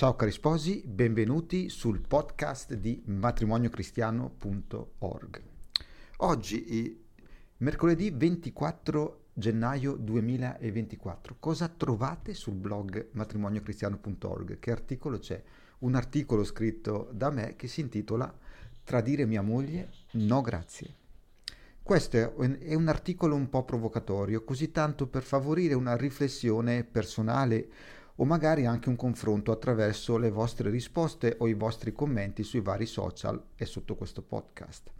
Ciao cari sposi, benvenuti sul podcast di matrimoniocristiano.org. Oggi, mercoledì 24 gennaio 2024, cosa trovate sul blog matrimoniocristiano.org? Che articolo c'è? Un articolo scritto da me che si intitola Tradire mia moglie? No grazie. Questo è un articolo un po' provocatorio, così tanto per favorire una riflessione personale o magari anche un confronto attraverso le vostre risposte o i vostri commenti sui vari social e sotto questo podcast.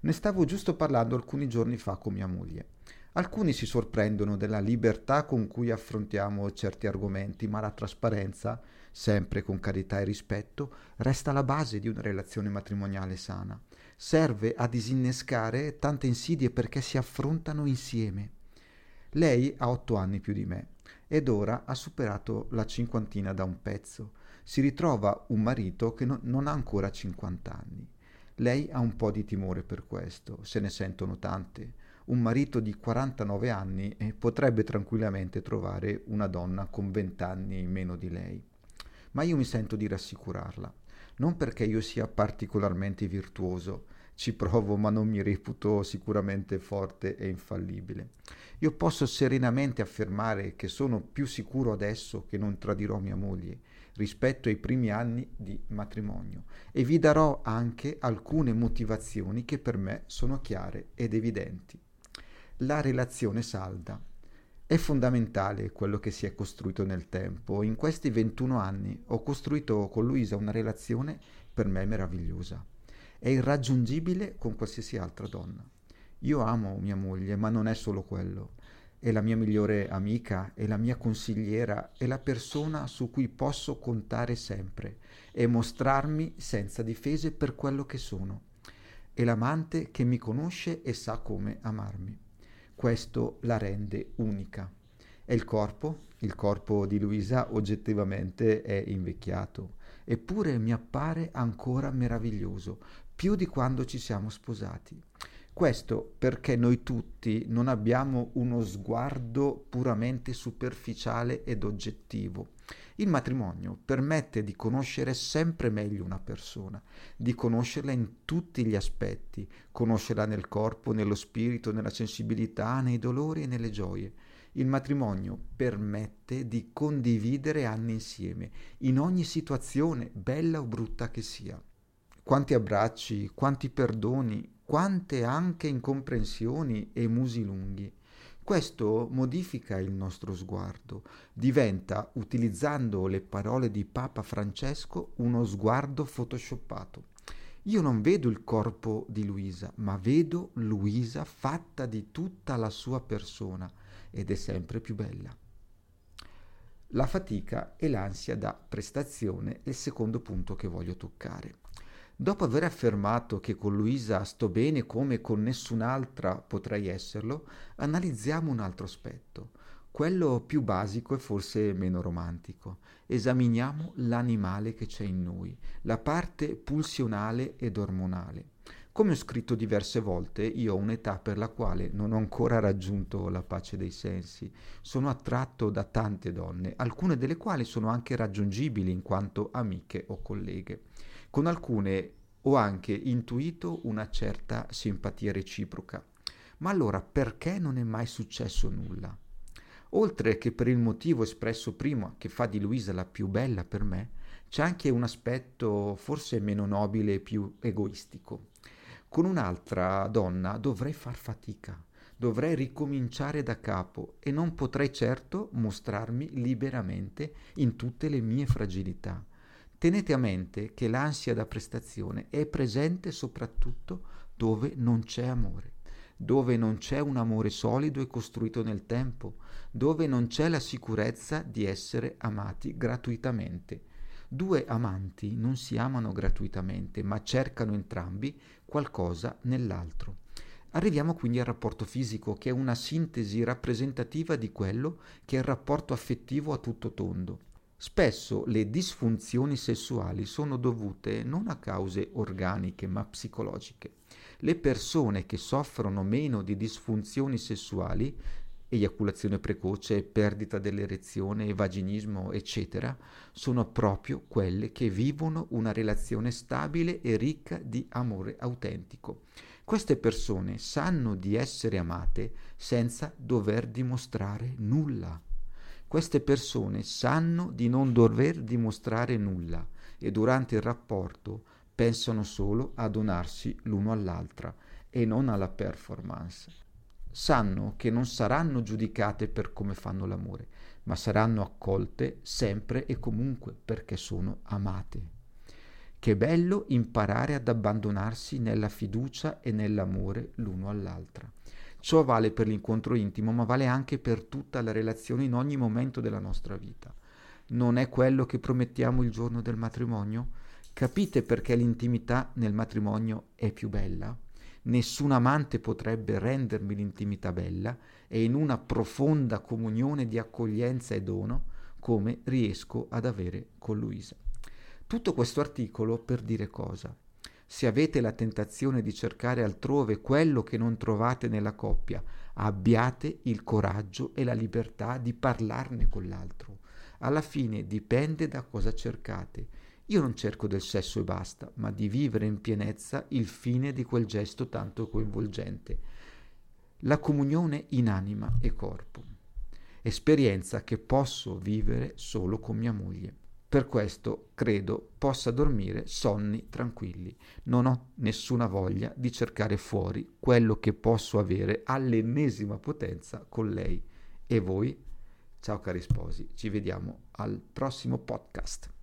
Ne stavo giusto parlando alcuni giorni fa con mia moglie. Alcuni si sorprendono della libertà con cui affrontiamo certi argomenti, ma la trasparenza, sempre con carità e rispetto, resta la base di una relazione matrimoniale sana. Serve a disinnescare tante insidie perché si affrontano insieme. Lei ha otto anni più di me ed ora ha superato la cinquantina da un pezzo. Si ritrova un marito che no, non ha ancora 50 anni. Lei ha un po' di timore per questo, se ne sentono tante. Un marito di 49 anni eh, potrebbe tranquillamente trovare una donna con 20 anni meno di lei. Ma io mi sento di rassicurarla, non perché io sia particolarmente virtuoso, ci provo ma non mi reputo sicuramente forte e infallibile. Io posso serenamente affermare che sono più sicuro adesso che non tradirò mia moglie rispetto ai primi anni di matrimonio e vi darò anche alcune motivazioni che per me sono chiare ed evidenti. La relazione salda. È fondamentale quello che si è costruito nel tempo. In questi 21 anni ho costruito con Luisa una relazione per me meravigliosa è irraggiungibile con qualsiasi altra donna. Io amo mia moglie, ma non è solo quello. È la mia migliore amica, è la mia consigliera, è la persona su cui posso contare sempre e mostrarmi senza difese per quello che sono. È l'amante che mi conosce e sa come amarmi. Questo la rende unica. È il corpo, il corpo di Luisa oggettivamente è invecchiato, eppure mi appare ancora meraviglioso, più di quando ci siamo sposati. Questo perché noi tutti non abbiamo uno sguardo puramente superficiale ed oggettivo. Il matrimonio permette di conoscere sempre meglio una persona, di conoscerla in tutti gli aspetti, conoscerla nel corpo, nello spirito, nella sensibilità, nei dolori e nelle gioie. Il matrimonio permette di condividere anni insieme, in ogni situazione, bella o brutta che sia quanti abbracci, quanti perdoni, quante anche incomprensioni e musi lunghi. Questo modifica il nostro sguardo, diventa, utilizzando le parole di Papa Francesco, uno sguardo photoshoppato. Io non vedo il corpo di Luisa, ma vedo Luisa fatta di tutta la sua persona ed è sempre più bella. La fatica e l'ansia da prestazione è il secondo punto che voglio toccare. Dopo aver affermato che con Luisa sto bene come con nessun'altra potrei esserlo, analizziamo un altro aspetto, quello più basico e forse meno romantico. Esaminiamo l'animale che c'è in noi, la parte pulsionale ed ormonale. Come ho scritto diverse volte, io ho un'età per la quale non ho ancora raggiunto la pace dei sensi. Sono attratto da tante donne, alcune delle quali sono anche raggiungibili in quanto amiche o colleghe. Con alcune ho anche intuito una certa simpatia reciproca. Ma allora perché non è mai successo nulla? Oltre che per il motivo espresso prima che fa di Luisa la più bella per me, c'è anche un aspetto forse meno nobile e più egoistico. Con un'altra donna dovrei far fatica, dovrei ricominciare da capo e non potrei certo mostrarmi liberamente in tutte le mie fragilità Tenete a mente che l'ansia da prestazione è presente soprattutto dove non c'è amore, dove non c'è un amore solido e costruito nel tempo, dove non c'è la sicurezza di essere amati gratuitamente. Due amanti non si amano gratuitamente, ma cercano entrambi qualcosa nell'altro. Arriviamo quindi al rapporto fisico, che è una sintesi rappresentativa di quello che è il rapporto affettivo a tutto tondo. Spesso le disfunzioni sessuali sono dovute non a cause organiche ma psicologiche. Le persone che soffrono meno di disfunzioni sessuali eiaculazione precoce, perdita dell'erezione, vaginismo, eccetera, sono proprio quelle che vivono una relazione stabile e ricca di amore autentico. Queste persone sanno di essere amate senza dover dimostrare nulla. Queste persone sanno di non dover dimostrare nulla e durante il rapporto pensano solo a donarsi l'uno all'altra e non alla performance. Sanno che non saranno giudicate per come fanno l'amore, ma saranno accolte sempre e comunque perché sono amate. Che bello imparare ad abbandonarsi nella fiducia e nell'amore l'uno all'altra. Ciò vale per l'incontro intimo, ma vale anche per tutta la relazione in ogni momento della nostra vita. Non è quello che promettiamo il giorno del matrimonio? Capite perché l'intimità nel matrimonio è più bella? nessun amante potrebbe rendermi l'intimità bella e in una profonda comunione di accoglienza e dono come riesco ad avere con Luisa. Tutto questo articolo per dire cosa? Se avete la tentazione di cercare altrove quello che non trovate nella coppia, abbiate il coraggio e la libertà di parlarne con l'altro. Alla fine dipende da cosa cercate io non cerco del sesso e basta, ma di vivere in pienezza il fine di quel gesto tanto coinvolgente. La comunione in anima e corpo. Esperienza che posso vivere solo con mia moglie. Per questo credo possa dormire sonni tranquilli. Non ho nessuna voglia di cercare fuori quello che posso avere all'ennesima potenza con lei. E voi? Ciao cari sposi, ci vediamo al prossimo podcast.